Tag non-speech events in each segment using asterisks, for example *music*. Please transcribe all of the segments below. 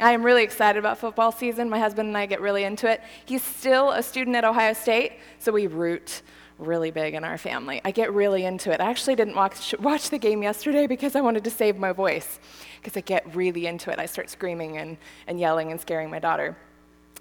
I am really excited about football season. My husband and I get really into it. He's still a student at Ohio State, so we root really big in our family. I get really into it. I actually didn't watch, watch the game yesterday because I wanted to save my voice, because I get really into it. I start screaming and, and yelling and scaring my daughter.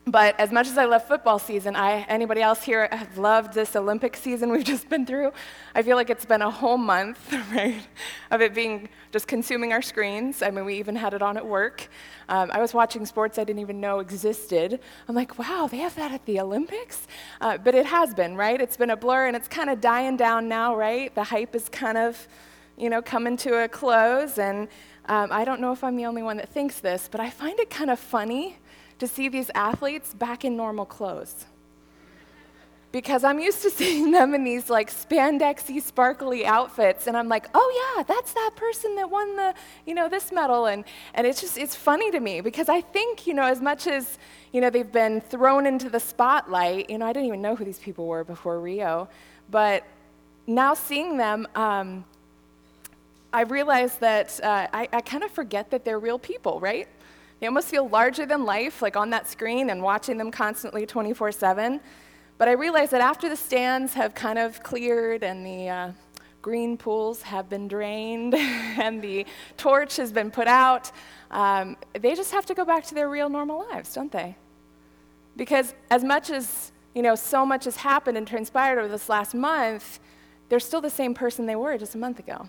But as much as I love football season, I, anybody else here have loved this Olympic season we've *laughs* just been through? I feel like it's been a whole month, *laughs* right, of it being just consuming our screens. I mean, we even had it on at work. Um, I was watching sports I didn't even know existed. I'm like, wow, they have that at the Olympics? Uh, but it has been, right? It's been a blur and it's kind of dying down now, right? The hype is kind of, you know, coming to a close. And um, I don't know if I'm the only one that thinks this, but I find it kind of funny to see these athletes back in normal clothes. Because I'm used to *laughs* seeing them in these like spandexy, sparkly outfits, and I'm like, oh yeah, that's that person that won the, you know, this medal, and and it's just it's funny to me because I think you know as much as you know they've been thrown into the spotlight, you know I didn't even know who these people were before Rio, but now seeing them, um, I realize that uh, I, I kind of forget that they're real people, right? They almost feel larger than life, like on that screen and watching them constantly 24 7. But I realized that after the stands have kind of cleared and the uh, green pools have been drained *laughs* and the torch has been put out, um, they just have to go back to their real normal lives, don't they? Because as much as you know, so much has happened and transpired over this last month, they're still the same person they were just a month ago.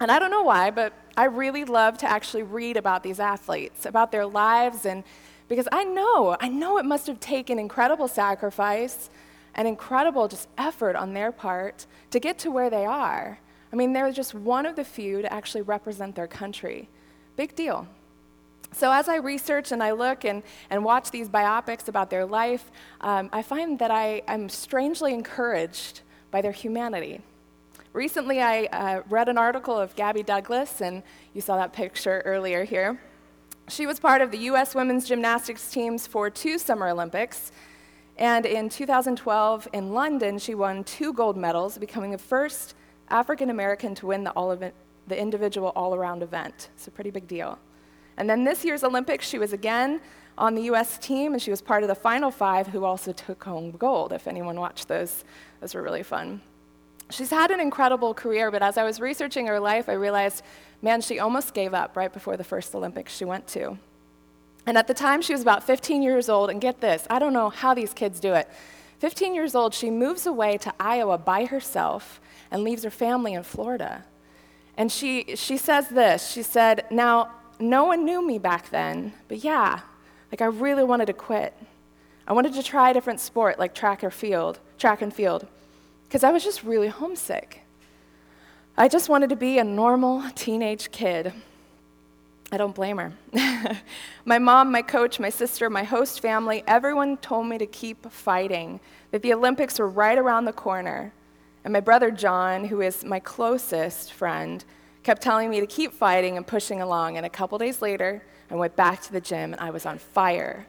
And I don't know why, but I really love to actually read about these athletes, about their lives, and because I know, I know it must have taken incredible sacrifice and incredible just effort on their part to get to where they are. I mean, they're just one of the few to actually represent their country. Big deal. So, as I research and I look and, and watch these biopics about their life, um, I find that I, I'm strangely encouraged by their humanity. Recently, I uh, read an article of Gabby Douglas, and you saw that picture earlier here. She was part of the U.S. women's gymnastics teams for two Summer Olympics. And in 2012 in London, she won two gold medals, becoming the first African American to win the, event, the individual all around event. It's a pretty big deal. And then this year's Olympics, she was again on the U.S. team, and she was part of the final five who also took home gold. If anyone watched those, those were really fun. She's had an incredible career, but as I was researching her life, I realized, man, she almost gave up right before the first Olympics she went to. And at the time, she was about 15 years old, and get this, I don't know how these kids do it. 15 years old, she moves away to Iowa by herself and leaves her family in Florida. And she, she says this She said, Now, no one knew me back then, but yeah, like I really wanted to quit. I wanted to try a different sport like track or field, track and field because I was just really homesick. I just wanted to be a normal teenage kid. I don't blame her. *laughs* my mom, my coach, my sister, my host family, everyone told me to keep fighting, that the Olympics were right around the corner. And my brother John, who is my closest friend, kept telling me to keep fighting and pushing along. And a couple days later, I went back to the gym and I was on fire.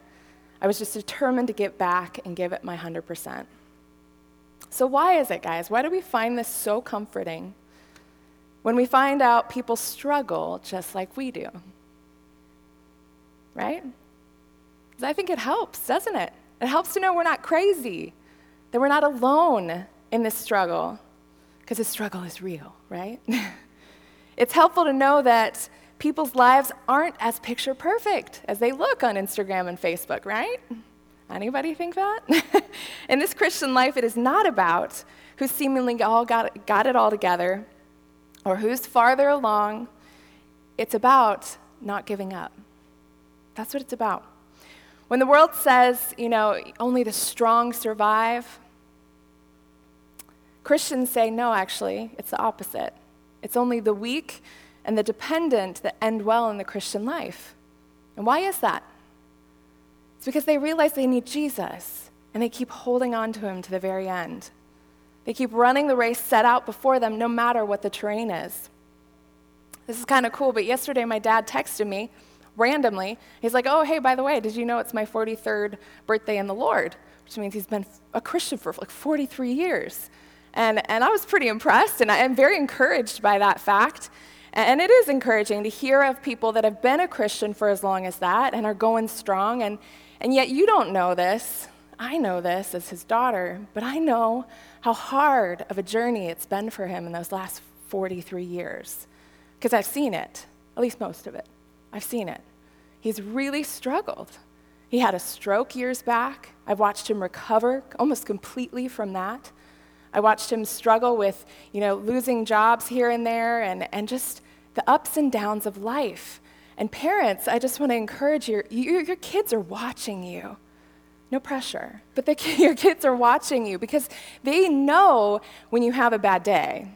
I was just determined to get back and give it my 100%. So, why is it, guys? Why do we find this so comforting when we find out people struggle just like we do? Right? I think it helps, doesn't it? It helps to know we're not crazy, that we're not alone in this struggle, because the struggle is real, right? *laughs* it's helpful to know that people's lives aren't as picture perfect as they look on Instagram and Facebook, right? Anybody think that? *laughs* In this Christian life, it is not about who seemingly all got, got it all together or who's farther along. It's about not giving up. That's what it's about. When the world says, you know, only the strong survive, Christians say, no, actually, it's the opposite. It's only the weak and the dependent that end well in the Christian life. And why is that? It's because they realize they need Jesus and they keep holding on to him to the very end. They keep running the race set out before them no matter what the terrain is. This is kind of cool, but yesterday my dad texted me randomly. He's like, Oh, hey, by the way, did you know it's my 43rd birthday in the Lord? Which means he's been a Christian for like 43 years. And, and I was pretty impressed, and I am very encouraged by that fact. And it is encouraging to hear of people that have been a Christian for as long as that and are going strong. And, and yet you don't know this. I know this as his daughter, but I know how hard of a journey it's been for him in those last 43 years because I've seen it, at least most of it. I've seen it. He's really struggled. He had a stroke years back. I've watched him recover almost completely from that. I watched him struggle with, you know, losing jobs here and there and, and just the ups and downs of life. And parents, I just want to encourage you, you your kids are watching you. No pressure. But the, *laughs* your kids are watching you because they know when you have a bad day.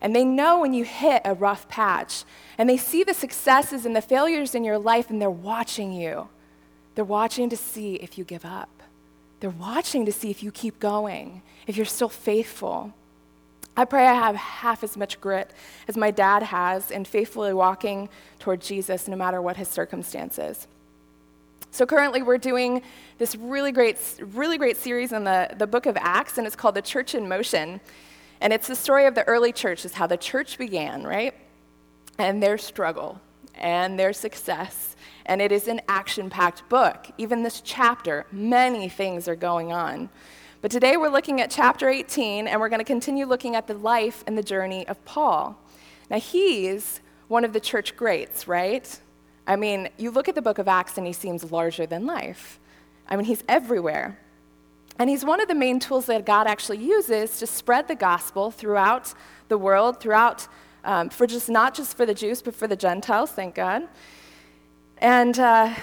And they know when you hit a rough patch. And they see the successes and the failures in your life, and they're watching you. They're watching to see if you give up. They're watching to see if you keep going, if you're still faithful. I pray I have half as much grit as my dad has in faithfully walking toward Jesus no matter what his circumstances. So currently we're doing this really great, really great series in the, the book of Acts, and it's called The Church in Motion. And it's the story of the early church, is how the church began, right? And their struggle and their success. And it is an action packed book. Even this chapter, many things are going on. But today we're looking at chapter 18, and we're going to continue looking at the life and the journey of Paul. Now, he's one of the church greats, right? I mean, you look at the book of Acts and he seems larger than life. I mean, he's everywhere. And he's one of the main tools that God actually uses to spread the gospel throughout the world, throughout, um, for just not just for the Jews, but for the Gentiles, thank God. And uh,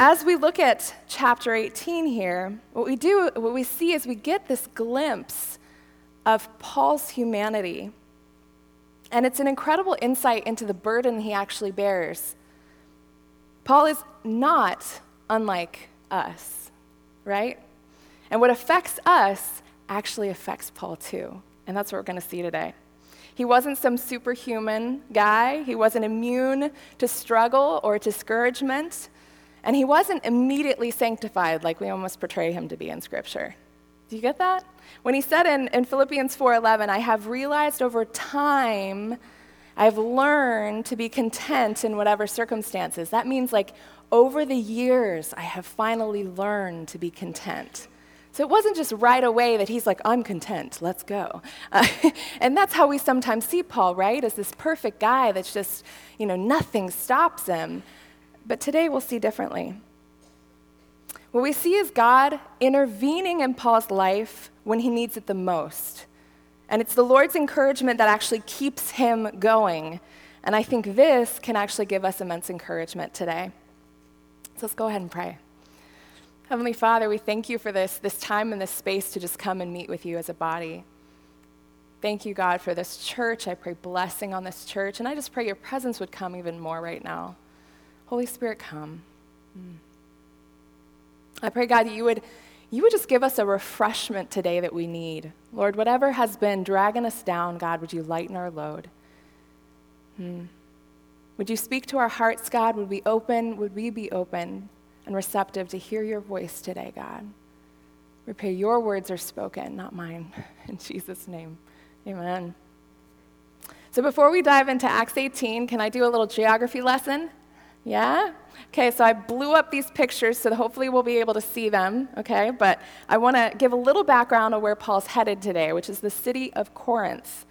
as we look at chapter 18 here, what we do, what we see is we get this glimpse of Paul's humanity. And it's an incredible insight into the burden he actually bears Paul is not unlike us, right? And what affects us actually affects Paul too. And that's what we're going to see today. He wasn't some superhuman guy. He wasn't immune to struggle or discouragement. And he wasn't immediately sanctified like we almost portray him to be in Scripture. Do you get that? When he said in, in Philippians 4:11, I have realized over time I've learned to be content in whatever circumstances. That means, like, over the years, I have finally learned to be content. So it wasn't just right away that he's like, I'm content, let's go. Uh, *laughs* and that's how we sometimes see Paul, right? As this perfect guy that's just, you know, nothing stops him. But today we'll see differently. What we see is God intervening in Paul's life when he needs it the most. And it's the Lord's encouragement that actually keeps him going. And I think this can actually give us immense encouragement today. So let's go ahead and pray. Heavenly Father, we thank you for this, this time and this space to just come and meet with you as a body. Thank you, God, for this church. I pray blessing on this church. And I just pray your presence would come even more right now. Holy Spirit, come. Mm. I pray, God, that you would you would just give us a refreshment today that we need. Lord, whatever has been dragging us down, God, would you lighten our load? Hmm. Would you speak to our hearts, God? Would we open? Would we be open and receptive to hear your voice today, God? We pray your words are spoken, not mine. *laughs* In Jesus' name, amen. So before we dive into Acts 18, can I do a little geography lesson? Yeah? Okay, so I blew up these pictures so hopefully we'll be able to see them, okay? But I want to give a little background on where Paul's headed today, which is the city of Corinth.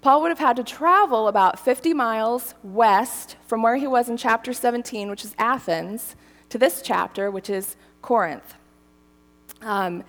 Paul would have had to travel about 50 miles west from where he was in chapter 17, which is Athens, to this chapter, which is Corinth. Um,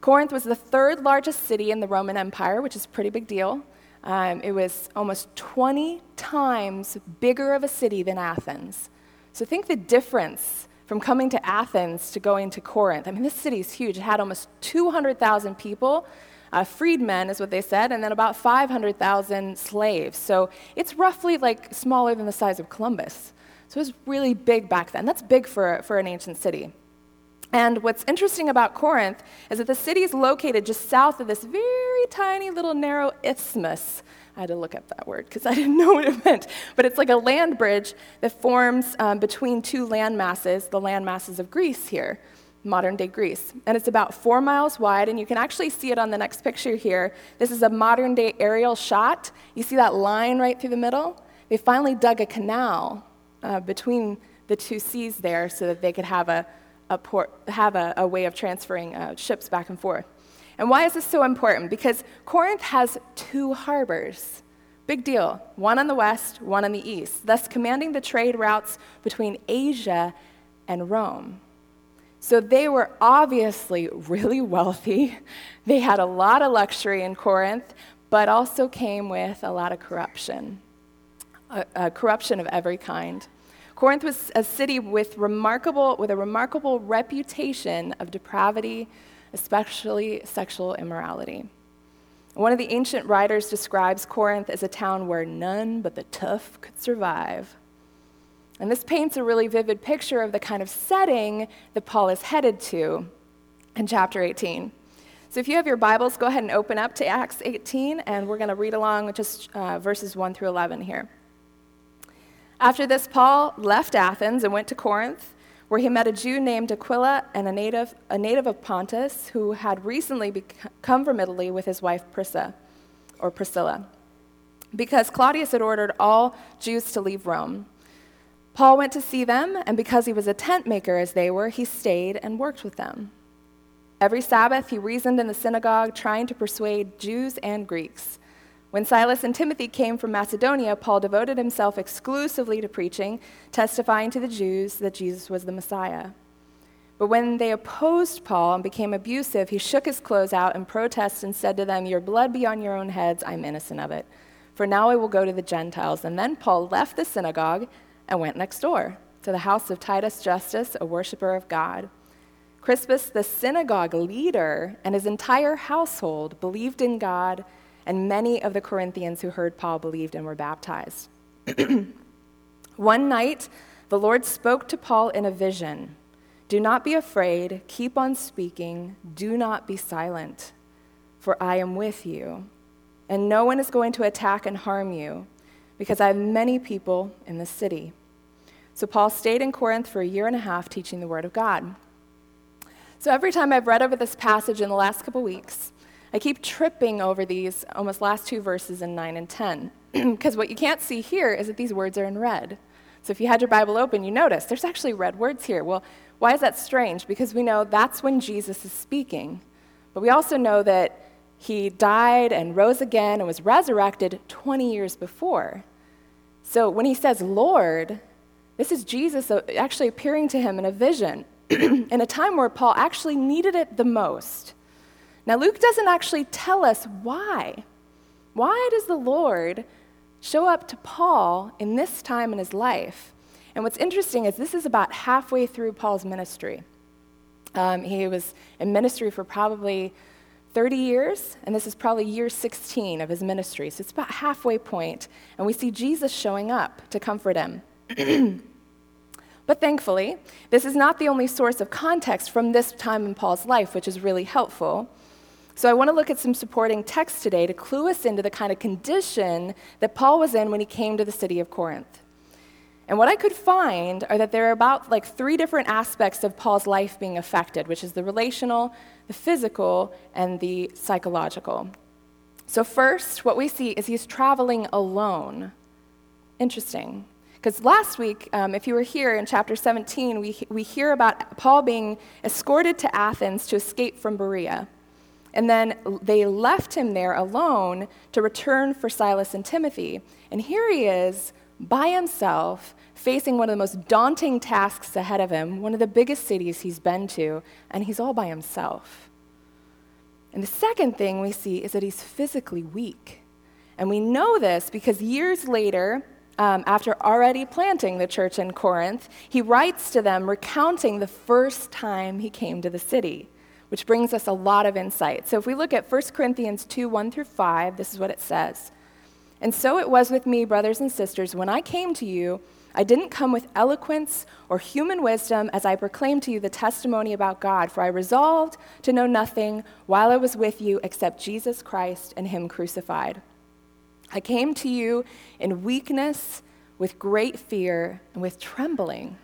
Corinth was the third largest city in the Roman Empire, which is a pretty big deal. Um, it was almost 20 times bigger of a city than Athens. So think the difference from coming to Athens to going to Corinth. I mean, this city is huge. It had almost 200,000 people, uh, freedmen is what they said, and then about 500,000 slaves. So it's roughly like smaller than the size of Columbus. So it was really big back then. That's big for, for an ancient city. And what's interesting about Corinth is that the city is located just south of this very tiny little narrow isthmus I had to look up that word because I didn't *laughs* know what it meant. But it's like a land bridge that forms um, between two land masses, the land masses of Greece here, modern day Greece. And it's about four miles wide, and you can actually see it on the next picture here. This is a modern day aerial shot. You see that line right through the middle? they finally dug a canal uh, between the two seas there so that they could have a, a, port, have a, a way of transferring uh, ships back and forth. And why is this so important? Because Corinth has two harbors. Big deal. One on the west, one on the east, thus commanding the trade routes between Asia and Rome. So they were obviously really *laughs* wealthy. They had a lot of luxury in Corinth, but also came with a lot of corruption, a, a corruption of every kind. Corinth was a city with, remarkable, with a remarkable reputation of depravity, especially sexual immorality. One of the ancient writers describes Corinth as a town where none but the tough could survive. And this paints a really vivid picture of the kind of setting that Paul is headed to in chapter 18. So if you have your Bibles, go ahead and open up to Acts 18, and we're going to read along just uh, verses 1 through 11 here. After this, Paul left Athens and went to Corinth, where he met a Jew named Aquila and a native, a native of Pontus who had recently come from Italy with his wife Prisca, or Priscilla, because Claudius had ordered all Jews to leave Rome. Paul went to see them, and because he was a tent maker as they were, he stayed and worked with them. Every Sabbath, he reasoned in the synagogue, trying to persuade Jews and Greeks. When Silas and Timothy came from Macedonia, Paul devoted himself exclusively to preaching, testifying to the Jews that Jesus was the Messiah. But when they opposed Paul and became abusive, he shook his clothes out in protest and said to them, Your blood be on your own heads, I'm innocent of it. For now I will go to the Gentiles. And then Paul left the synagogue and went next door to the house of Titus Justus, a worshiper of God. Crispus, the synagogue leader, and his entire household believed in God and many of the Corinthians who heard Paul believed and were baptized. *clears throat* One night, the Lord spoke to Paul in a vision Do not be afraid, keep on speaking, do not be silent, for I am with you, and no one is going to attack and harm you, because I have many people in the city. So Paul stayed in Corinth for a year and a half teaching the Word of God. So every time I've read over this passage in the last couple weeks, I keep tripping over these almost last two verses in 9 and 10, *clears throat* because what you can't see here is that these words are in red. So if you had your Bible open, you notice there's actually red words here. Well, why is that strange? Because we know that's when Jesus is speaking. But we also know that he died and rose again and was resurrected 20 years before. So when he says Lord, this is Jesus uh, actually appearing to him in a vision *clears throat* in a time where Paul actually needed it the most. Now, Luke doesn't actually tell us why. Why does the Lord show up to Paul in this time in his life? And what's interesting is this is about halfway through Paul's ministry. Um, he was in ministry for probably 30 years, and this is probably year 16 of his ministry. So it's about halfway point, and we see Jesus showing up to comfort him. *clears throat* but thankfully, this is not the only source of context from this time in Paul's life, which is really helpful. So I want to look at some supporting texts today to clue us into the kind of condition that Paul was in when he came to the city of Corinth. And what I could find are that there are about like three different aspects of Paul's life being affected, which is the relational, the physical, and the psychological. So, first, what we see is he's traveling alone. Interesting. Because last week, um, if you were here in chapter 17, we, we hear about Paul being escorted to Athens to escape from Berea. And then they left him there alone to return for Silas and Timothy. And here he is by himself, facing one of the most daunting tasks ahead of him, one of the biggest cities he's been to, and he's all by himself. And the second thing we see is that he's physically weak. And we know this because years later, um, after already planting the church in Corinth, he writes to them recounting the first time he came to the city which brings us a lot of insight. So if we look at 1 Corinthians 2 1 through 5, this is what it says. And so it was with me, brothers and sisters, when I came to you, I didn't come with eloquence or human wisdom as I proclaimed to you the testimony about God, for I resolved to know nothing while I was with you except Jesus Christ and Him crucified. I came to you in weakness, with great fear, and with trembling.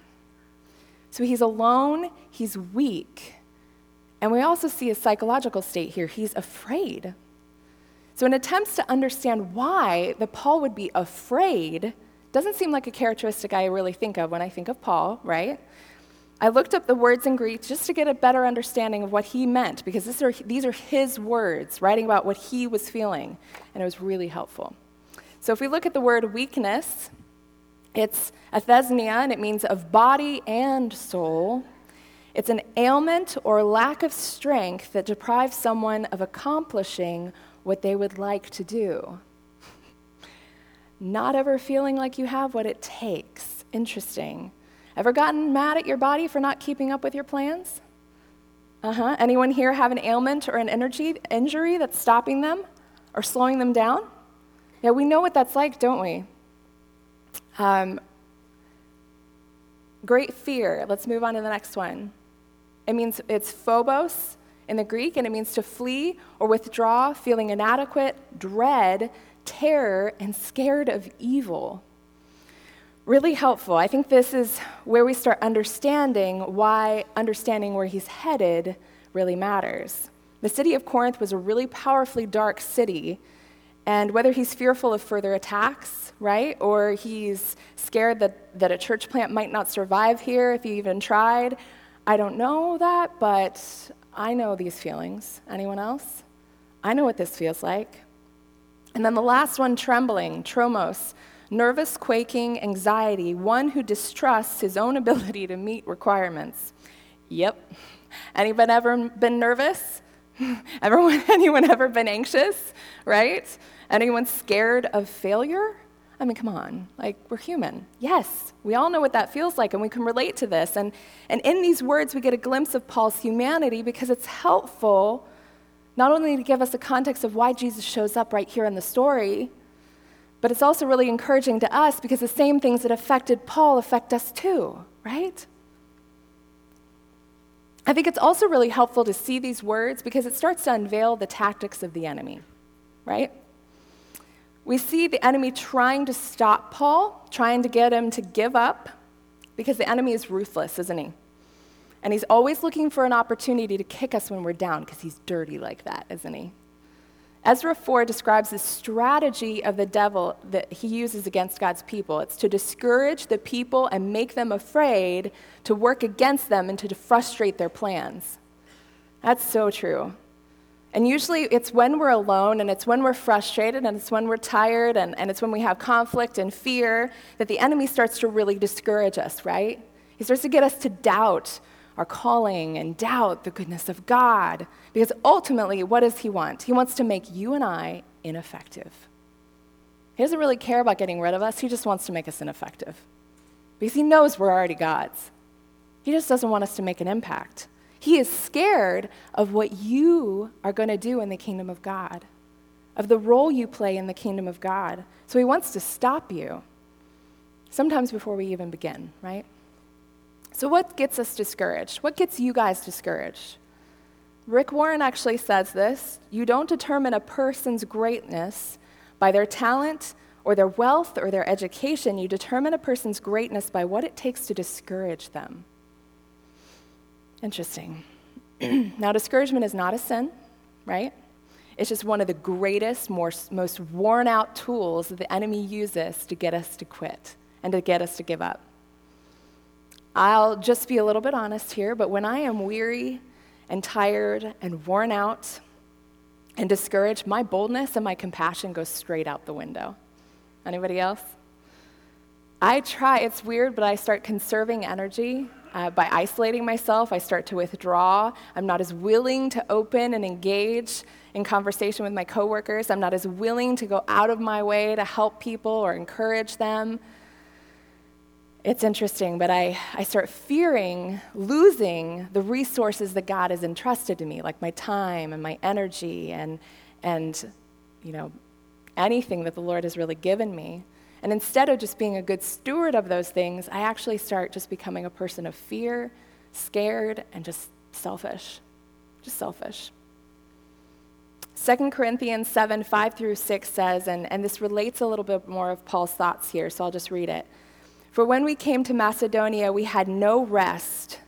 So he's alone, he's weak. And we also see a psychological state here. He's afraid. So, in attempts to understand why the Paul would be afraid Doesn't seem like a characteristic I really think of when I think of Paul, right? I looked up the words in Greek just to get a better understanding of what he meant, because are, these are his words, writing about what he was feeling, and it was really helpful. So if we look at the word weakness, it's astheneia, and it means of body and soul. It's an ailment or lack of strength that deprives someone of accomplishing what they would like to do. *laughs* Not ever feeling like you have what it takes. Interesting. Ever gotten mad at your body for not keeping up with your plans? Uh huh. Anyone here have an ailment or an energy injury that's stopping them or slowing them down? Yeah, we know what that's like, don't we? Um, great fear. Let's move on to the next one. It means it's phobos in the Greek, and it means to flee or withdraw, feeling inadequate, dread, terror, and scared of evil. Really helpful. I think this is where we start understanding why understanding where he's headed really matters. The city of Corinth was a really powerfully dark city, and whether he's fearful of further attacks, right, or he's scared that, that a church plant might not survive here if he even tried, I don't know that, but I know these feelings. Anyone else? I know what this feels like. And then the last one trembling, tromos, nervous, quaking, anxiety, one who distrusts his own *laughs* ability to meet requirements. Yep. Anyone ever been nervous? *laughs* Everyone, *laughs* anyone ever been anxious, right? Anyone scared of failure? I mean, come on, like, we're human. Yes, we all know what that feels like, and we can relate to this. And, and in these words, we get a glimpse of Paul's humanity because it's helpful not only to give us a context of why Jesus shows up right here in the story, but it's also really encouraging to us because the same things that affected Paul affect us too, right? I think it's also really helpful to see these words because it starts to unveil the tactics of the enemy, right? We see the enemy trying to stop Paul, trying to get him to give up, because the enemy is ruthless, isn't he? And he's always looking for an opportunity to kick us when we're down, because he's dirty like that, isn't he? Ezra 4 describes the strategy of the devil that he uses against God's people. It's to discourage the people and make them afraid, to work against them, and to frustrate their plans. That's so true. And usually it's when we're alone and it's when we're frustrated and it's when we're tired and, and it's when we have conflict and fear that the enemy starts to really discourage us, right? He starts to get us to doubt our calling and doubt the goodness of God. Because ultimately, what does he want? He wants to make you and I ineffective. He doesn't really care about getting rid of us, he just wants to make us ineffective. Because he knows we're already God's. He just doesn't want us to make an impact. He is scared of what you are going to do in the kingdom of God, of the role you play in the kingdom of God. So he wants to stop you, sometimes before we even begin, right? So, what gets us discouraged? What gets you guys discouraged? Rick Warren actually says this you don't determine a person's greatness by their talent or their wealth or their education. You determine a person's greatness by what it takes to discourage them. Interesting. *clears throat* now, discouragement is not a sin, right? It's just one of the greatest, more, most worn out tools that the enemy uses to get us to quit and to get us to give up. I'll just be a little bit honest here, but when I am weary and tired and worn out and discouraged, my boldness and my compassion go straight out the window. Anybody else? I try, it's weird, but I start conserving energy uh, by isolating myself, I start to withdraw. I'm not as willing to open and engage in conversation with my coworkers. I'm not as willing to go out of my way to help people or encourage them. It's interesting, but I, I start fearing losing the resources that God has entrusted to me, like my time and my energy and, and you know, anything that the Lord has really given me. And instead of just being a good steward of those things, I actually start just becoming a person of fear, scared, and just selfish. Just selfish. 2 Corinthians 7 5 through 6 says, and, and this relates a little bit more of Paul's thoughts here, so I'll just read it. For when we came to Macedonia, we had no rest,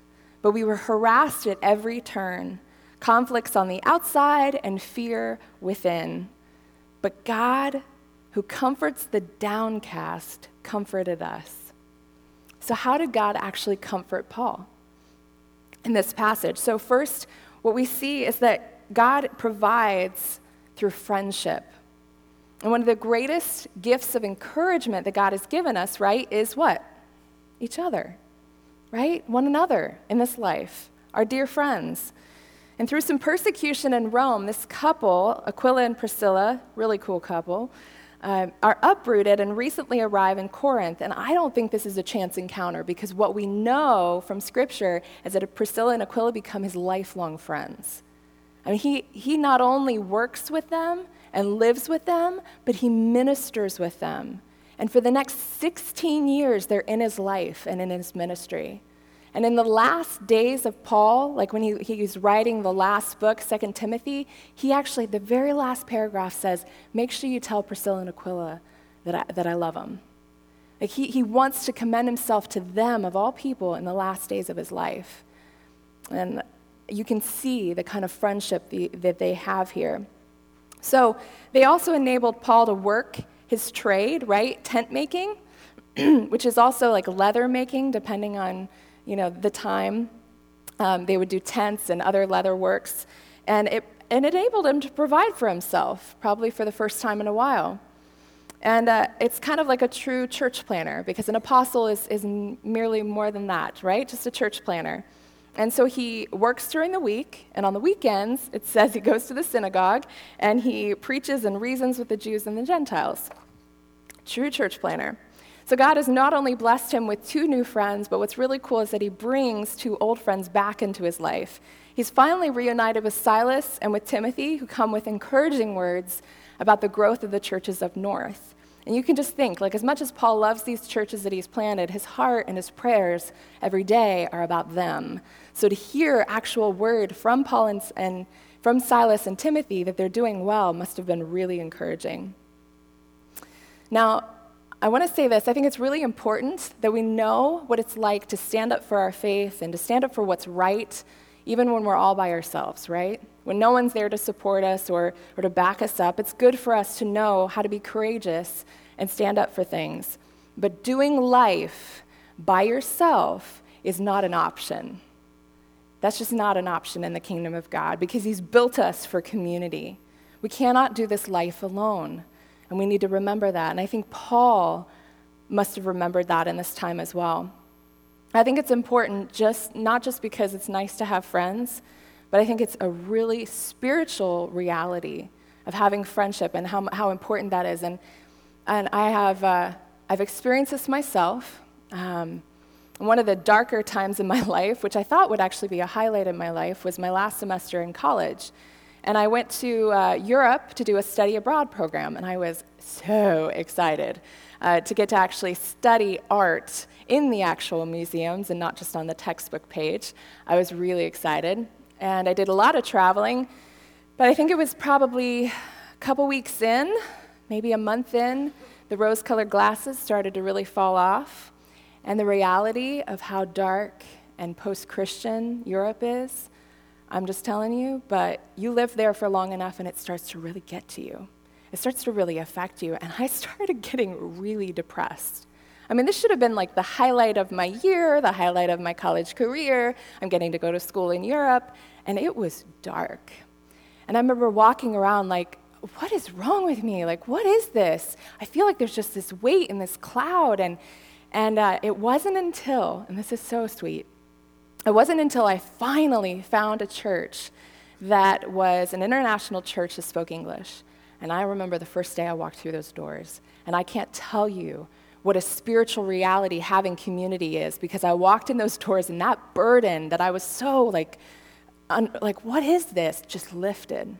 but we were harassed at every turn, conflicts on the outside and fear within. But God who comforts the downcast, comforted us. So, how did God actually comfort Paul in this passage? So, first, what we see is that God provides through friendship. And one of the greatest gifts of encouragement that God has given us, right, is what? Each other, right? One another in this life, our dear friends. And through some persecution in Rome, this couple, Aquila and Priscilla, really cool couple, uh, are uprooted and recently arrive in Corinth. And I don't think this is a chance encounter because what we know from Scripture is that Priscilla and Aquila become his lifelong friends. I mean, he, he not only works with them and lives with them, but he ministers with them. And for the next 16 years, they're in his life and in his ministry. And in the last days of Paul, like when he, he was writing the last book, Second Timothy, he actually, the very last paragraph says, Make sure you tell Priscilla and Aquila that I, that I love them. Like he, he wants to commend himself to them, of all people, in the last days of his life. And you can see the kind of friendship the, that they have here. So they also enabled Paul to work his trade, right? Tent making, *clears throat* which is also like leather making, depending on you know, the time. Um, they would do tents and other leather works, and it, and it enabled him to provide for himself, probably for the first time in a while. And uh, it's kind of like a true church planner, because an apostle is, is merely more than that, right? Just a church planner. And so he works during the week, and on the weekends, it says he goes to the synagogue and he preaches and reasons with the Jews and the Gentiles. True church planner. So God has not only blessed him with two new friends, but what's really cool is that he brings two old friends back into his life. He's finally reunited with Silas and with Timothy, who come with encouraging words about the growth of the churches of North. And you can just think, like, as much as Paul loves these churches that he's planted, his heart and his prayers every day are about them. So to hear actual word from Paul and, and from Silas and Timothy that they're doing well must have been really encouraging. Now, I want to say this. I think it's really important that we know what it's like to stand up for our faith and to stand up for what's right, even when we're all by ourselves, right? When no one's there to support us or, or to back us up, it's good for us to know how to be courageous and stand up for things. But doing life by yourself is not an option. That's just not an option in the kingdom of God because He's built us for community. We cannot do this life alone. And we need to remember that. And I think Paul must have remembered that in this time as well. I think it's important just not just because it's nice to have friends, but I think it's a really spiritual reality of having friendship and how, how important that is. And, and I have uh, I've experienced this myself. Um, one of the darker times in my *laughs* life, which I thought would actually be a highlight in my life, was my last semester in college. And I went to uh, Europe to do a study abroad program, and I was so excited uh, to get to actually study art in the actual museums and not just on the textbook page. I was really excited, and I did a lot of traveling, but I think it was probably a couple weeks in, maybe a month in, the rose colored glasses started to really fall off, and the reality of how dark and post Christian Europe is I'm just telling you, but you live there for long enough and it starts to really get to you. It starts to really affect you. And *laughs* I started getting really depressed. I mean, this should have been like the highlight of my year, the highlight of my college career. I'm getting to go to school in Europe. And it was dark. And I remember walking around like, what is wrong with me? Like, what is this? I feel like there's just this weight and this cloud. And, and uh, it wasn't until, and this is so sweet, it wasn't until I finally found a church that was an international church that spoke English. And I remember the first day I walked through those doors. And I can't tell you what a spiritual reality having community is because I walked in those doors and that burden that I was so like, un- like what is this, just lifted.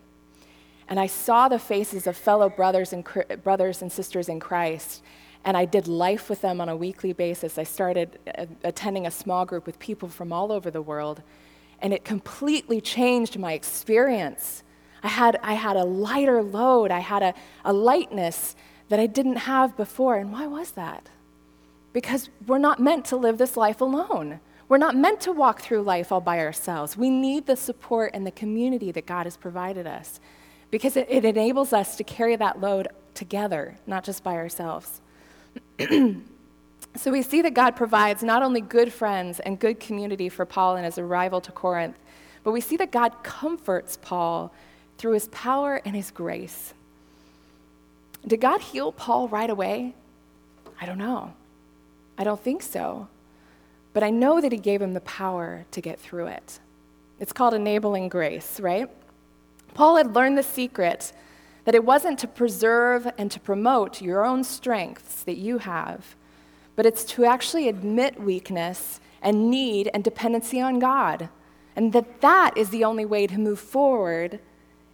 And I saw the faces of fellow brothers and, brothers and sisters in Christ and I did life with them on a weekly basis. I started uh, attending a small group with people from all over the world, and it completely changed my experience. I had, I had a lighter load, I had a, a lightness that I didn't have before. And why was that? Because we're not meant to live this life alone. We're not meant to walk through life all by ourselves. We need the support and the community that God has provided us. because it, it enables us to carry that load together, not just by ourselves. *clears throat* so we see that God provides not only good friends and good community for Paul in his arrival to Corinth, but we see that God comforts Paul through his power and his grace. Did God heal Paul right away? I don't know. I don't think so. But I know that he gave him the power to get through it. It's called enabling grace, right? Paul had learned the secret that it wasn't to preserve and to promote your own strengths that you have, but it's to actually admit weakness and need and dependency on God, and that that is the only way to move forward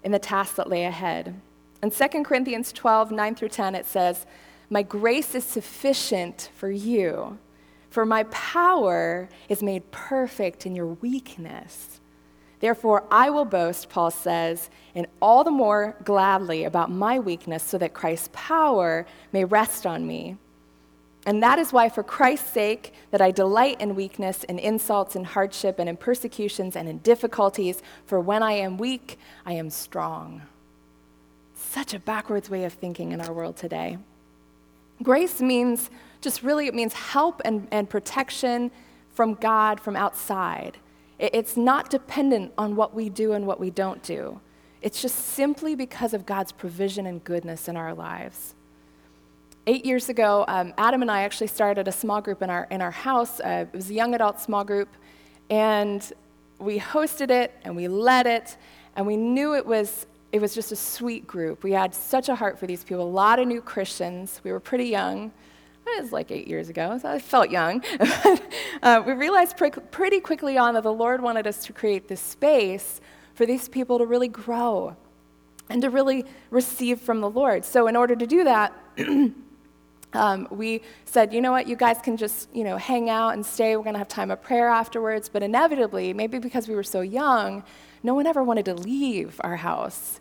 in the tasks that lay ahead. In 2 Corinthians 12, 9 through 10, it says, My grace is sufficient for you, for my power is made perfect in your weakness. Therefore, I will boast, Paul says, and all the more gladly about my weakness, so that Christ's power may rest on me. And that is why, for Christ's sake, that I delight in weakness, in insults, in hardship, and in persecutions, and in difficulties. For when I am weak, I am strong. Such a backwards way of thinking in our world today. Grace means just really, it means help and, and protection from God from outside. It's not dependent on what we do and what we don't do. It's just simply because of God's provision and goodness in our lives. Eight years ago, um, Adam and I actually started a small group in our, in our house. Uh, it was a young adult small group, and we hosted it and we led it, and we knew it was, it was just a sweet group. We had such a heart for these people, a lot of new Christians. We were pretty young. It was like eight years ago, so I felt young. *laughs* uh, we realized pre- pretty quickly on that the Lord wanted us to create this space for these people to really grow and to really receive from the Lord. So, in order to do that, *clears throat* um, we said, you know what, you guys can just, you know, hang out and stay. We're going to have time of prayer afterwards. But inevitably, maybe because we were so young, no one ever wanted to leave our house.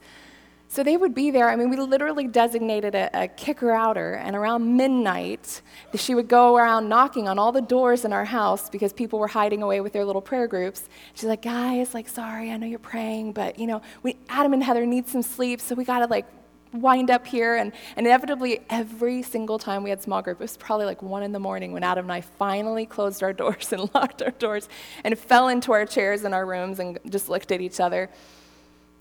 So they would be there. I mean, we literally designated a, a kicker outer, and around midnight, she would go around knocking on all the doors in our house because people were hiding away with their little prayer groups. She's like, guys, like, sorry, I know you're praying, but you know, we, Adam and Heather need some sleep, so we gotta like wind up here. And, and inevitably, every single time we had small group, it was probably like one in the morning when Adam and I finally closed our *laughs* doors and locked our doors and fell into our chairs in our rooms and just looked at each other.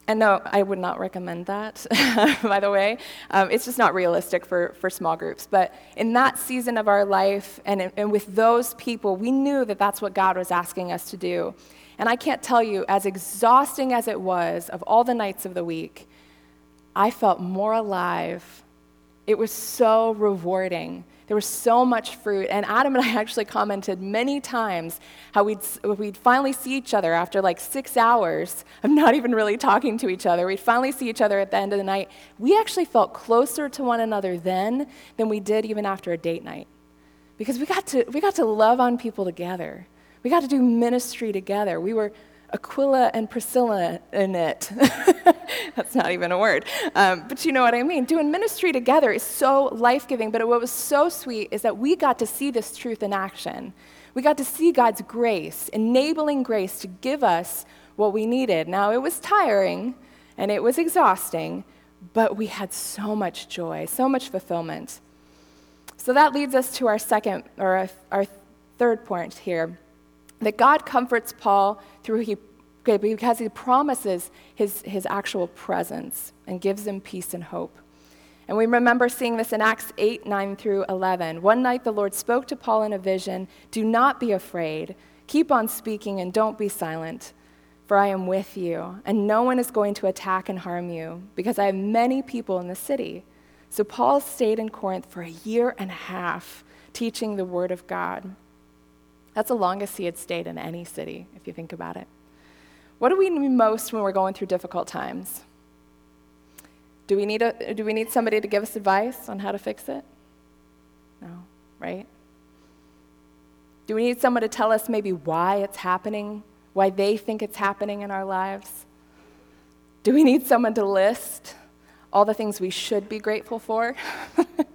And no, I would not recommend that, *laughs* by the way. Um, it's just not realistic for, for small groups. But in that season of our life and, and with those people, we knew that that's what God was asking us to do. And I can't tell you, as exhausting as it was of all the nights of the week, I felt more alive. It was so rewarding there was so much fruit. And Adam and I *laughs* actually commented many times how we'd, we'd finally see each other after like six hours of not even really talking to each other. We'd finally see each other at the end of the night. We actually felt closer to one another then than we did even after a date night. Because we got to, we got to love on people together. We got to do ministry together. We were Aquila and Priscilla in it. *laughs* That's not even a word. Um, but you know what I mean. Doing ministry together is so life giving. But what was so sweet is that we got to see this truth in action. We got to see God's grace, enabling grace to give us what we needed. Now, it was tiring and it was exhausting, but we had so much joy, so much fulfillment. So that leads us to our second, or our third point here that God comforts Paul through he, because he promises his, his actual presence and gives him peace and hope. And we remember seeing this in Acts 8 9 through 11. One night the Lord spoke to Paul in a vision Do not be afraid. Keep on speaking and don't be silent, for I am with you, and no one is going to attack and harm you, because I have many people in the city. So Paul stayed in Corinth for a year and a half, teaching the word of God. That's the longest he had stayed in any city, if you think about it. What do we need most when we're going through difficult times? Do we need, a, do we need somebody to give us advice on how to fix it? No, right? Do we need someone to tell us maybe why it's happening, why they think it's happening in our lives? Do we need someone to list all the things we should be grateful for? *laughs*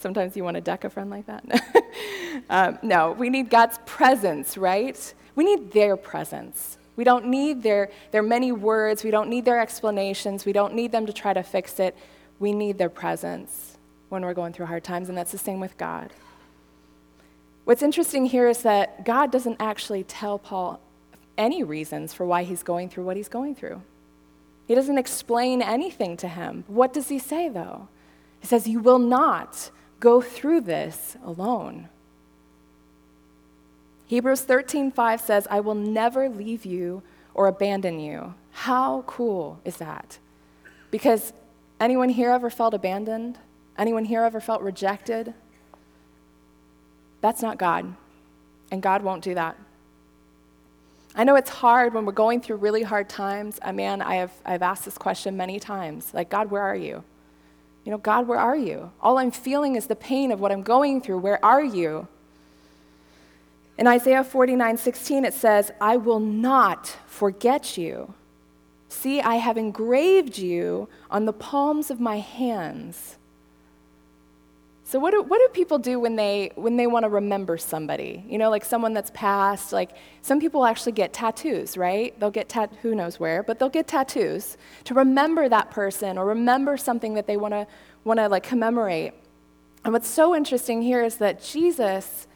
Sometimes you want to deck a friend like that. *laughs* um, no, we need God's presence, right? We need their presence. We don't need their, their many words. We don't need their explanations. We don't need them to try to fix it. We need their presence when we're going through hard times, and that's the same with God. What's interesting here is that God doesn't actually tell Paul any reasons for why he's going through what he's going through. He doesn't explain anything to him. What does he say, though? He says, You will not go through this alone. Hebrews 13:5 says, "I will never leave you or abandon you." How cool is that? Because anyone here ever felt abandoned? Anyone here ever felt rejected? That's not God. And God won't do that. I know it's hard when we're going through really hard times. Uh, I mean, I have, I've asked this question many times like, God, where are you? You know, God, where are you? All I'm feeling is the pain of what I'm going through. Where are you? In Isaiah 49 16, it says, I will not forget you. See, I have engraved you on the palms of my hands. So what do, what do people do when they when they want to remember somebody? You know, like someone that's passed. Like some people actually get tattoos, right? They'll get tat who knows where, but they'll get tattoos to remember that person or remember something that they want to want to like commemorate. And what's so interesting here is that Jesus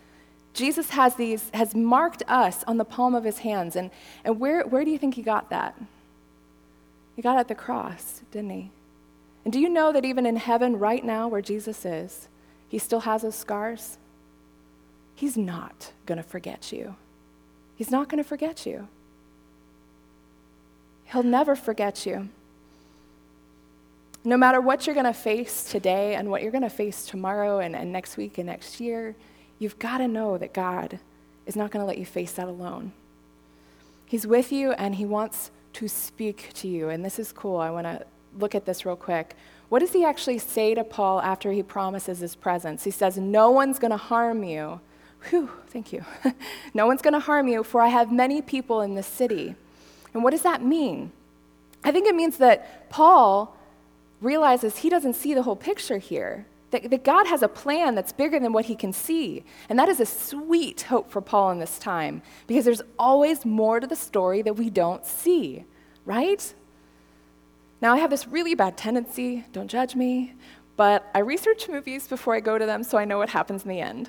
Jesus has these has marked us on the palm of his hands. And and where where do you think he got that? He got it at the cross, didn't he? And do you know that even in heaven right now where Jesus is, he still has those scars, he's not going to forget you. He's not going to forget you. He'll never forget you. No matter what you're going to face today and what you're going to face tomorrow and, and next week and next year, you've got to know that God is not going to let you face that alone. He's with you and He wants to speak to you. And this is cool. I want to look at this real quick. What does he actually say to Paul after he promises his presence? He says, No one's going to harm you. Whew, thank you. *laughs* no one's going to harm you, for I have many people in this city. And what does that mean? I think it means that Paul realizes he doesn't see the whole picture here. That, that God has a plan that's bigger than what he can see. And that is a sweet hope for Paul in this time, because there's always more to the story that we don't see, right? Now, I have this really bad tendency, don't judge me, but I research movies before I go to them so I know what happens in the end.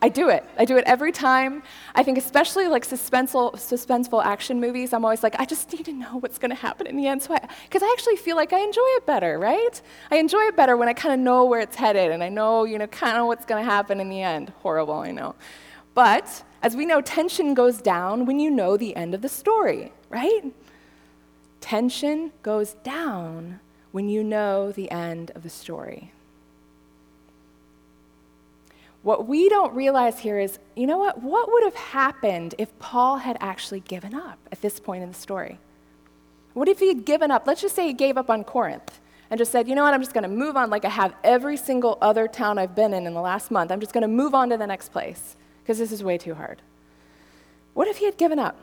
I do it. I do it every time. I think, especially like suspenseful, suspenseful action movies, I'm always like, I just need to know what's going to happen in the end. So, because I, I, actually feel like I enjoy it better, right? I enjoy it better when I kind of know where it's headed and I know, you know, kind of what's going to happen in the end. Horrible, I know. But as we know, tension goes down when you know the end of the story, right? Tension goes down when you know the end of the story. What we don't realize here is you know what? What would have happened if Paul had actually given up at this point in the story? What if he had given up? Let's just say he gave up on Corinth and just said, you know what? I'm just going to move on like I have every single other town I've been in in the last month. I'm just going to move on to the next place because this is way too hard. What if he had given up?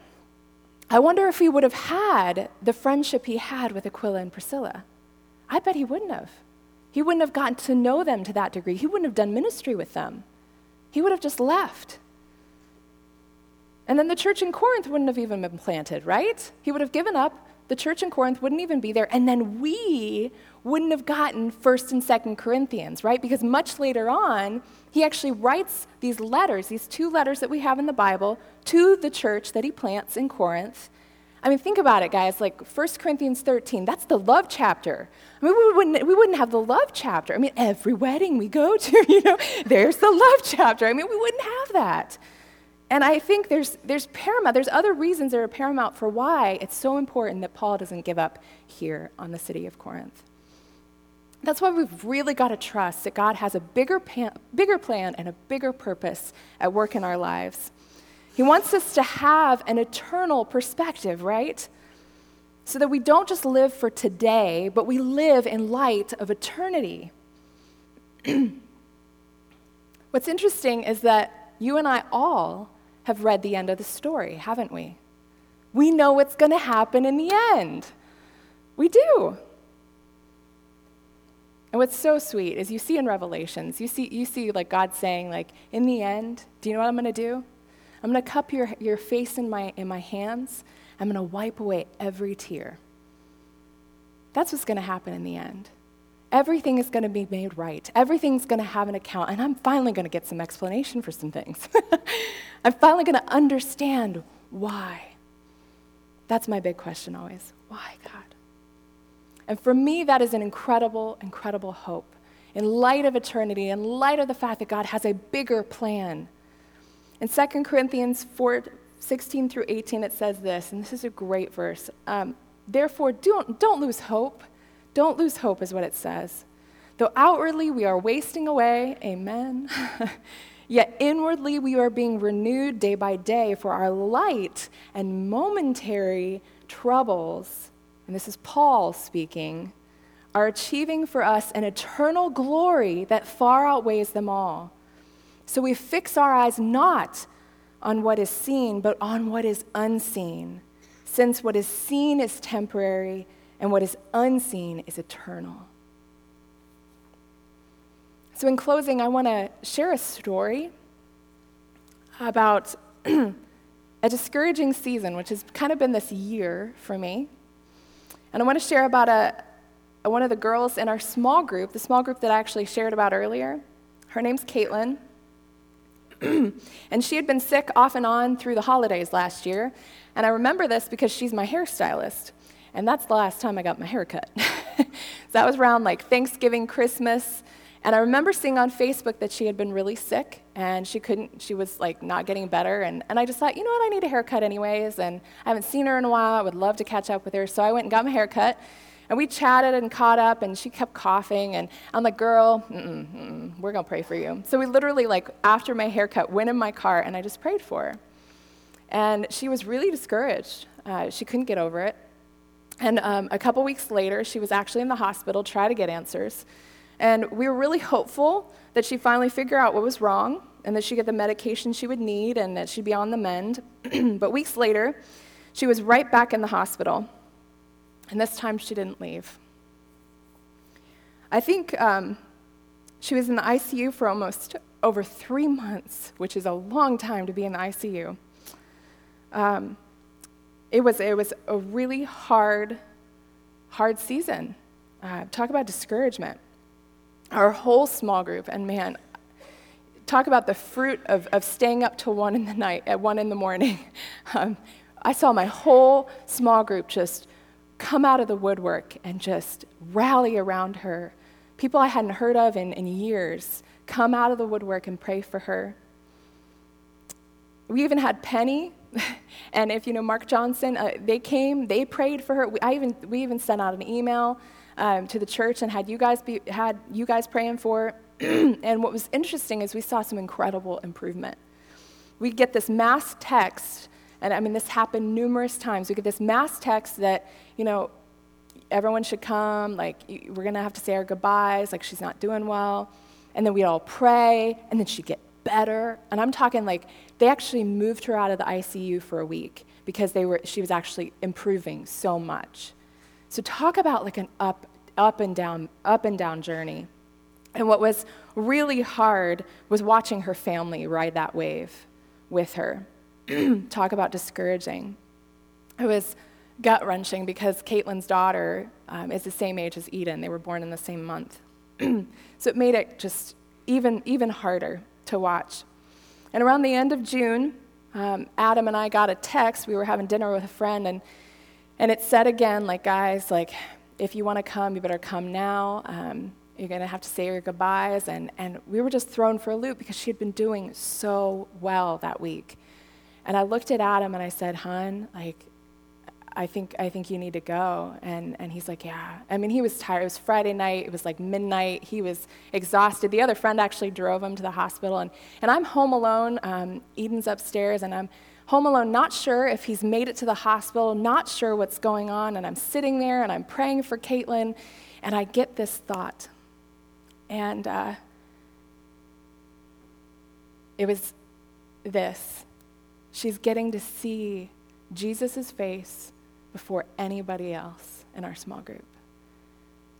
I wonder if he would have had the friendship he had with Aquila and Priscilla. I bet he wouldn't have. He wouldn't have gotten to know them to that degree. He wouldn't have done ministry with them. He would have just left. And then the church in Corinth wouldn't have even been planted, right? He would have given up. The church in Corinth wouldn't even be there. And then we wouldn't have gotten 1st and 2nd Corinthians, right? Because much later on, he actually writes these letters, these two letters that we have in the Bible, to the church that he plants in Corinth. I mean, think about it, guys. Like 1 Corinthians 13, that's the love chapter. I mean, we wouldn't, we wouldn't have the love chapter. I mean, every wedding we go to, *laughs* you know, there's the love chapter. I mean, we wouldn't have that. And I think there's, there's paramount, there's other reasons that are paramount for why it's so important that Paul doesn't give up here on the city of Corinth. That's why we've really got to trust that God has a bigger, pan, bigger plan and a bigger purpose at work in our lives. He wants us to have an eternal perspective, right? So that we don't just live for today, but we live in light of eternity. *clears throat* What's interesting is that you and I all have read the end of the story, haven't we? We know what's going to happen in the end. We do. And what's so sweet is you see in Revelations, you see, you see like God saying, like, in the end, do you know what I'm going to do? I'm going to cup your, your face in my, in my hands. I'm going to wipe away every tear. That's what's going to happen in the end. Everything is going to be made right. Everything's going to have an account. And I'm finally going to get some explanation for some things. *laughs* I'm finally going to understand why. That's my big question always. Why, God? And for me, that is an incredible, incredible hope. In light of eternity, in light of the fact that God has a bigger plan. In 2 Corinthians 4 16 through 18, it says this, and this is a great verse. Um, Therefore, don't, don't lose hope. Don't lose hope, is what it says. Though outwardly we are wasting away, amen. *laughs* Yet inwardly we are being renewed day by day, for our light and momentary troubles, and this is Paul speaking, are achieving for us an eternal glory that far outweighs them all. So we fix our eyes not on what is seen, but on what is unseen, since what is seen is temporary and what is unseen is eternal. So, in closing, I want to share a story about *clears throat* a discouraging season, which has kind of been this year for me. And I want to share about a, a, one of the girls in our small group, the small group that I actually shared about earlier. Her name's Caitlin. *clears throat* and she had been sick off and on through the holidays last year. And I remember this because she's my hairstylist. And that's the last time I got my hair cut. *laughs* so that was around like Thanksgiving, Christmas. And I remember seeing on Facebook that she had been really sick and she couldn't, she was like not getting better. And, and I just thought, you know what, I need a haircut anyways. And I haven't seen her in a while. I would love to catch up with her. So I went and got my haircut. And we chatted and caught up, and she kept coughing. And I'm like, girl, mm-mm, mm-mm, we're going to pray for you. So we literally, like, after my haircut, went in my car and I just prayed for her. And she was really discouraged. Uh, she couldn't get over it. And um, a couple weeks later, she was actually in the hospital, trying to get answers. And we were really hopeful that she'd finally figure out what was wrong and that she'd get the medication she would need and that she'd be on the mend. *clears throat* but weeks later, she was right back in the hospital. And this time she didn't leave. I think um, she was in the ICU for almost over three months, which is a long time to be in the ICU. Um, it, was, it was a really hard, hard season. Uh, talk about discouragement our whole small group, and man, talk about the fruit of, of staying up till one in the night, at one in the morning. *laughs* Um, I saw my whole small group just come out of the woodwork and just rally around her. People I hadn't heard of in, in years come out of the woodwork and pray for her. We even had Penny, *laughs* and if you know Mark Johnson, uh, they came, they prayed for her. We, I even, we even sent out an email um, to the church and had you guys be, had you guys praying for. *clears throat* and what was interesting is we saw some incredible improvement. We get this mass text, and I mean this happened numerous times. We get this mass text that you know everyone should come. Like we're gonna have to say our goodbyes. Like she's not doing well, and then we'd all pray, and then she'd get better. And I'm talking like they actually moved her out of the ICU for a week because they were, she was actually improving so much. So talk about like an up, up and down, up and down journey. And what was really hard was watching her family ride that wave with her. *clears throat* talk about discouraging. It was gut wrenching because Caitlin's daughter um, is the same age as Eden. They were born in the same month. *clears throat* so it made it just even, even harder to watch. And around the end of June, um, Adam and I got a text. We were having dinner with a friend, and and it said again, like, guys, like, if you want to come, you better come now. Um, you're going to have to say your goodbyes. And, and we were just thrown for a loop because she had been doing so well that week. And I looked at Adam and I said, Hun, like, I think, I think you need to go. And, and he's like, Yeah. I mean, he was tired. It was Friday night. It was like midnight. He was exhausted. The other friend actually drove him to the hospital. And, and I'm home alone. Um, Eden's upstairs, and I'm, home alone, not sure if he's made it to the hospital, not sure what's going on. And I'm sitting there and I'm praying for Caitlin, and I get this thought. And uh, it was this she's getting to see Jesus' face before anybody else in our small group.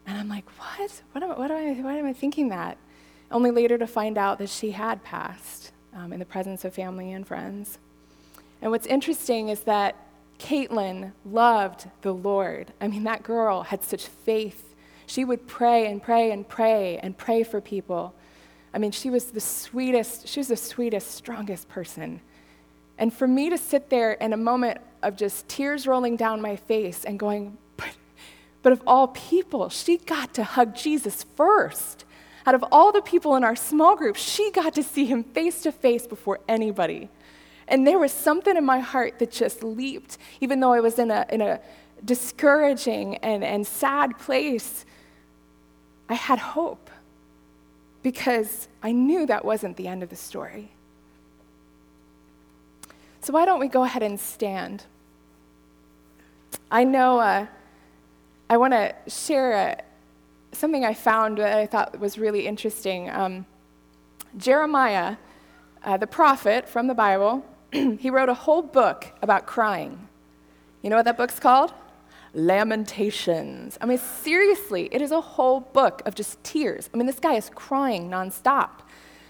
And I'm like, what? What am, what am I, why am I thinking that? Only later to find out that she had passed um, in the presence of family and friends. And what's interesting is that Caitlin loved the Lord. I mean, that girl had such faith. She would pray and pray and pray and pray for people. I mean, she was the sweetest, she was the sweetest, strongest person. And for me to sit there in a moment of just tears rolling down my face and going, but, but of all people, she got to hug Jesus first. Out of all the people in our small group, she got to see him face to face before anybody. And there was something in my heart that just leaped, even though I was in a, in a discouraging and, and sad place. I had hope because I knew that wasn't the end of the story. So, why don't we go ahead and stand? I know uh, I want to share a, something I found that I thought was really interesting. Um, Jeremiah, uh, the prophet from the Bible, *clears throat* he wrote a whole book about crying. You know what that book's called? Lamentations. I mean, seriously, it is a whole book of just tears. I mean, this guy is crying nonstop.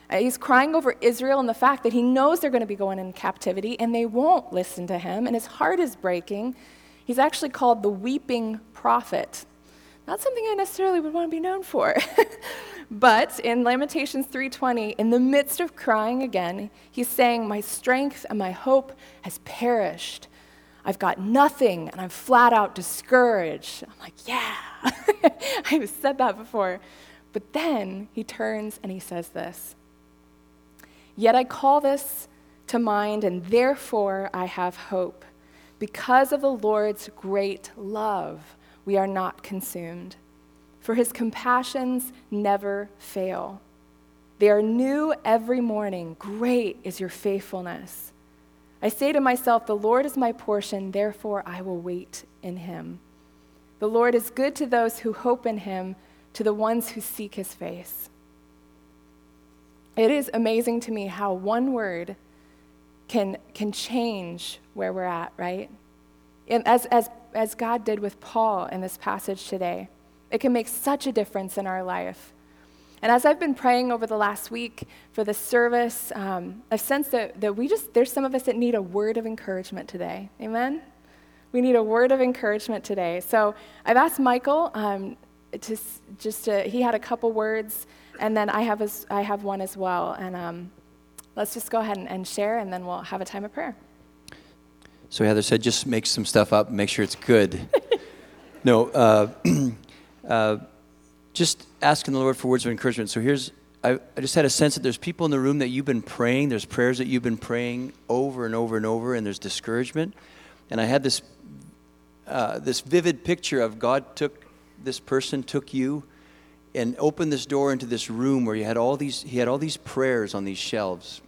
Uh, he's crying over Israel and the fact that he knows they're going to be going in captivity and they won't listen to him, and his heart is breaking. He's actually called the weeping prophet. Not something I necessarily would want to be known for. *laughs* but in Lamentations 3:20, in the midst of crying again, he's saying, "My strength and my hope has perished. I've got nothing and I'm flat out discouraged." I'm like, "Yeah." *laughs* I've said that before. But then he turns and he says this. Yet I call this to mind, and therefore I have hope. Because of the Lord's great love, we are not consumed, for his compassions never fail. They are new every morning. Great is your faithfulness. I say to myself, The Lord is my portion, therefore I will wait in him. The Lord is good to those who hope in him, to the ones who seek his face. It is amazing to me how one word can, can change where we're at, right? And as, as as God did with Paul in this passage today. It can make such a difference in our life. And as I've been praying over the last week for this service, um, I've sensed that, that we just, there's some of us that need a word of encouragement today. Amen? We need a word of encouragement today. So I've asked Michael um, to just to, he had a couple words, and then I have, a, I have one as well. And um, let's just go ahead and, and share, and then we'll have a time of prayer. So Heather said, just make some stuff up, make sure it's good. *laughs* no, uh, *clears throat* uh, just asking the Lord for words of encouragement. So here's, I, I, just had a sense that there's people in the room that you've been praying, there's prayers that you've been praying over and over and over, and there's discouragement. And I had this, uh, this vivid picture of God took this person, took you, and opened this door into this room where you had all these, he had all these prayers on these shelves,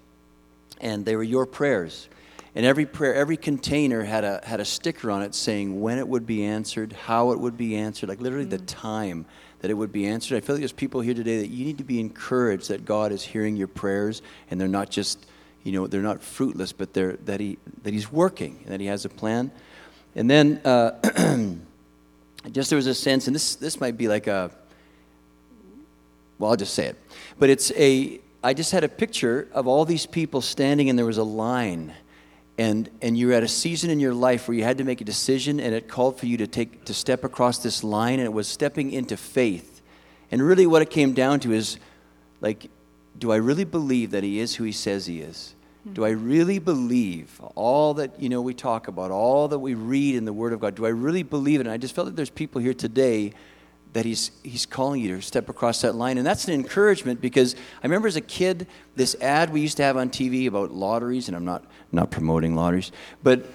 and they were your prayers and every prayer, every container had a, had a sticker on it saying when it would be answered, how it would be answered, like literally mm. the time that it would be answered. I feel like there's people here today that you need to be encouraged that God is hearing your prayers and they're not just, you know, they're not fruitless, but they're, that, he, that He's working and that He has a plan. And then uh, *clears throat* just there was a sense, and this, this might be like a, well, I'll just say it, but it's a, I just had a picture of all these people standing and there was a line. And, and you're at a season in your life where you had to make a decision and it called for you to take to step across this line and it was stepping into faith. And really what it came down to is like do i really believe that he is who he says he is? Mm-hmm. do i really believe all that you know we talk about all that we read in the word of god? Do i really believe it? And i just felt that there's people here today that he's, he's calling you to step across that line. And that's an encouragement because I remember as a kid, this ad we used to have on TV about lotteries, and I'm not, not promoting lotteries, but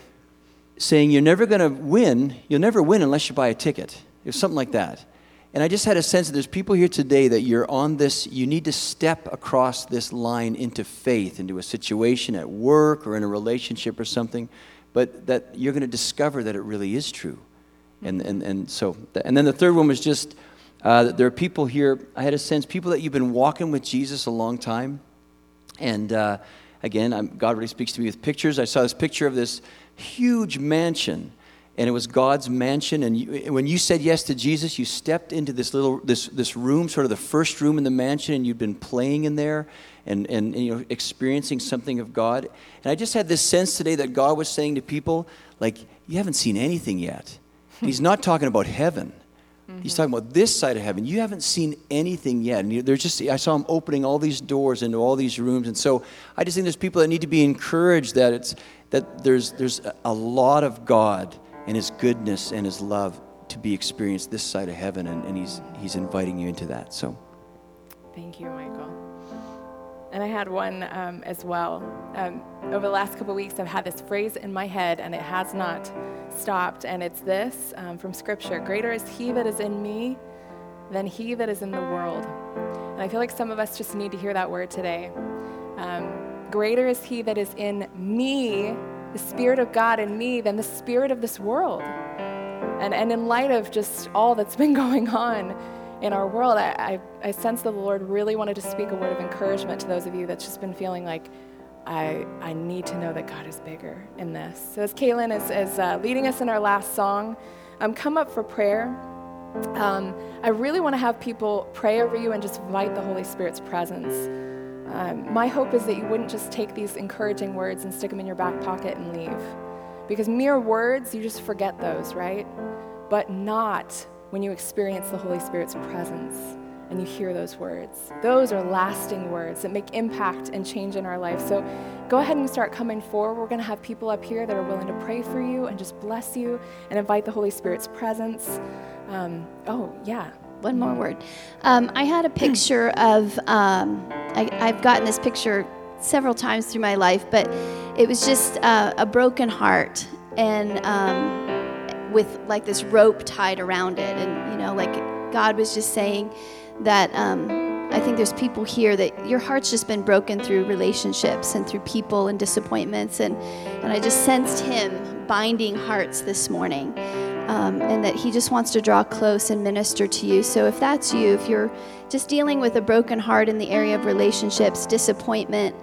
saying you're never going to win, you'll never win unless you buy a ticket. It was something like that. And I just had a sense that there's people here today that you're on this, you need to step across this line into faith, into a situation at work or in a relationship or something, but that you're going to discover that it really is true and, and, and so, and then the third one was just uh, there are people here, I had a sense, people that you've been walking with Jesus a long time. And uh, again, I'm, God really speaks to me with pictures. I saw this picture of this huge mansion. and it was God's mansion. And you, when you said yes to Jesus, you stepped into this little this this room, sort of the first room in the mansion, and you'd been playing in there and, and, and you know experiencing something of God. And I just had this sense today that God was saying to people, like, you haven't seen anything yet. He's not talking about heaven. Mm-hmm. He's talking about this side of heaven. You haven't seen anything yet. And there's just I saw him opening all these doors into all these rooms. And so I just think there's people that need to be encouraged that it's that there's there's a lot of God and his goodness and his love to be experienced this side of heaven and, and he's he's inviting you into that. So thank you, Michael. And I had one um, as well. Um, over the last couple weeks, I've had this phrase in my head, and it has not stopped. And it's this um, from Scripture Greater is He that is in me than He that is in the world. And I feel like some of us just need to hear that word today. Um, greater is He that is in me, the Spirit of God in me, than the Spirit of this world. And, and in light of just all that's *laughs* been going on, in our world, I, I, I sense that the Lord really wanted to speak a word of encouragement to those of you that's just been feeling like, I, I need to know that God is bigger in this. So, as Kaylin is, is uh, leading us in our last song, um, come up for prayer. Um, I really want to have people pray over you and just invite the Holy Spirit's presence. Um, my hope is that you wouldn't just take these encouraging words and stick them in your back pocket and leave. Because mere words, you just forget those, right? But not when you experience the Holy Spirit's presence and you hear those words. Those are lasting words that make impact and change in our life. So go ahead and start coming forward. We're going to have people up here that are willing to pray for you and just bless you and invite the Holy Spirit's presence. Um, oh, yeah. One more word. Um, I had a *clears throat* picture of, um, I, have gotten this picture several times through my life, but it was just uh, a broken heart. And um, with like this rope tied around it. And, you know, like God was just saying that um, I think there's people here that your heart's just been broken through relationships and through people and disappointments. And, and I just sensed Him binding hearts this morning. Um, and that he just wants to draw close and minister to you. So if that's you, if you're just dealing with a broken heart in the area of relationships, disappointment,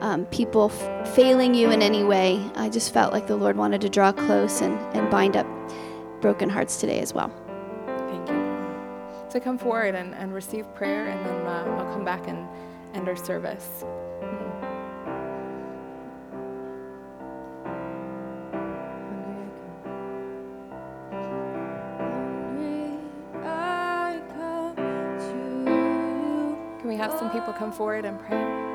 um, people f- failing you in any way, I just felt like the Lord wanted to draw close and, and bind up broken hearts today as well. So come forward and, and receive prayer, and then uh, I'll come back and end our service. Can we have some people come forward and pray?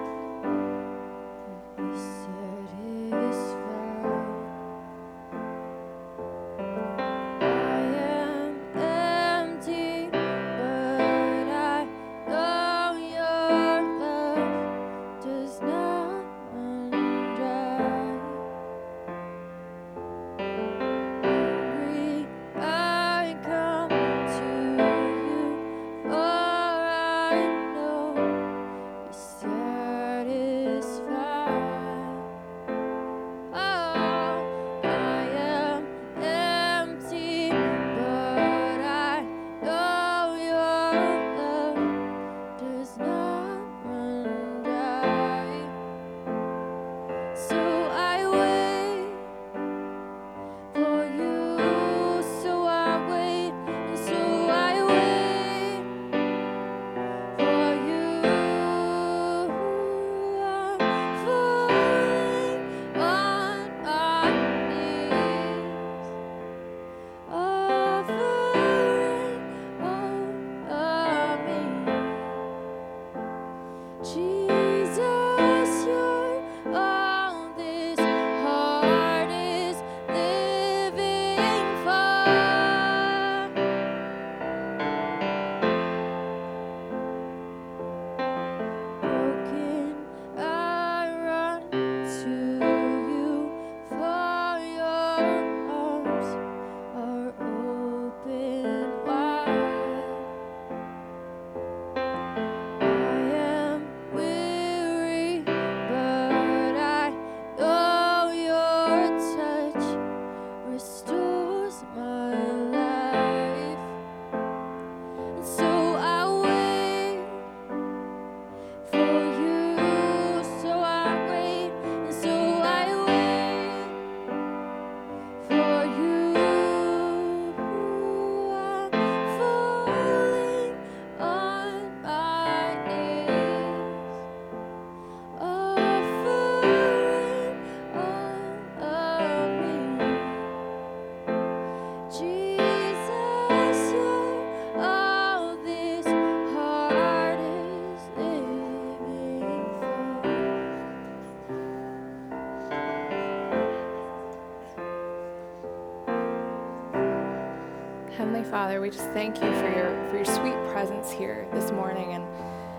Father, we just thank you for your for your sweet presence here this morning and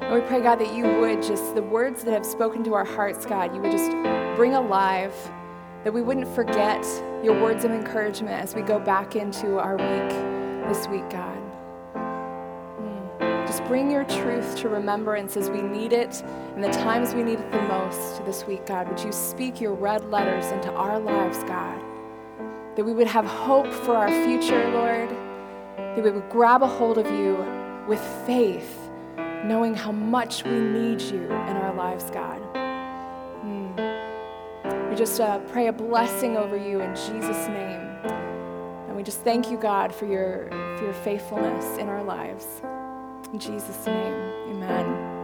and we pray, God, that you would just, the words that have spoken to our hearts, God, you would just bring alive, that we wouldn't forget your words of encouragement as we go back into our week this week, God. Mm. Just bring your truth to remembrance as we need it and the times we need it the most this week, God. Would you speak your red letters into our lives, God? That we would have hope for our future, Lord. That we would grab a hold of you with faith knowing how much we need you in our lives, God. Mm. We just uh, pray a blessing over you in Jesus' name. And we just thank you, God, for your, for your faithfulness in our lives. In Jesus' name, amen.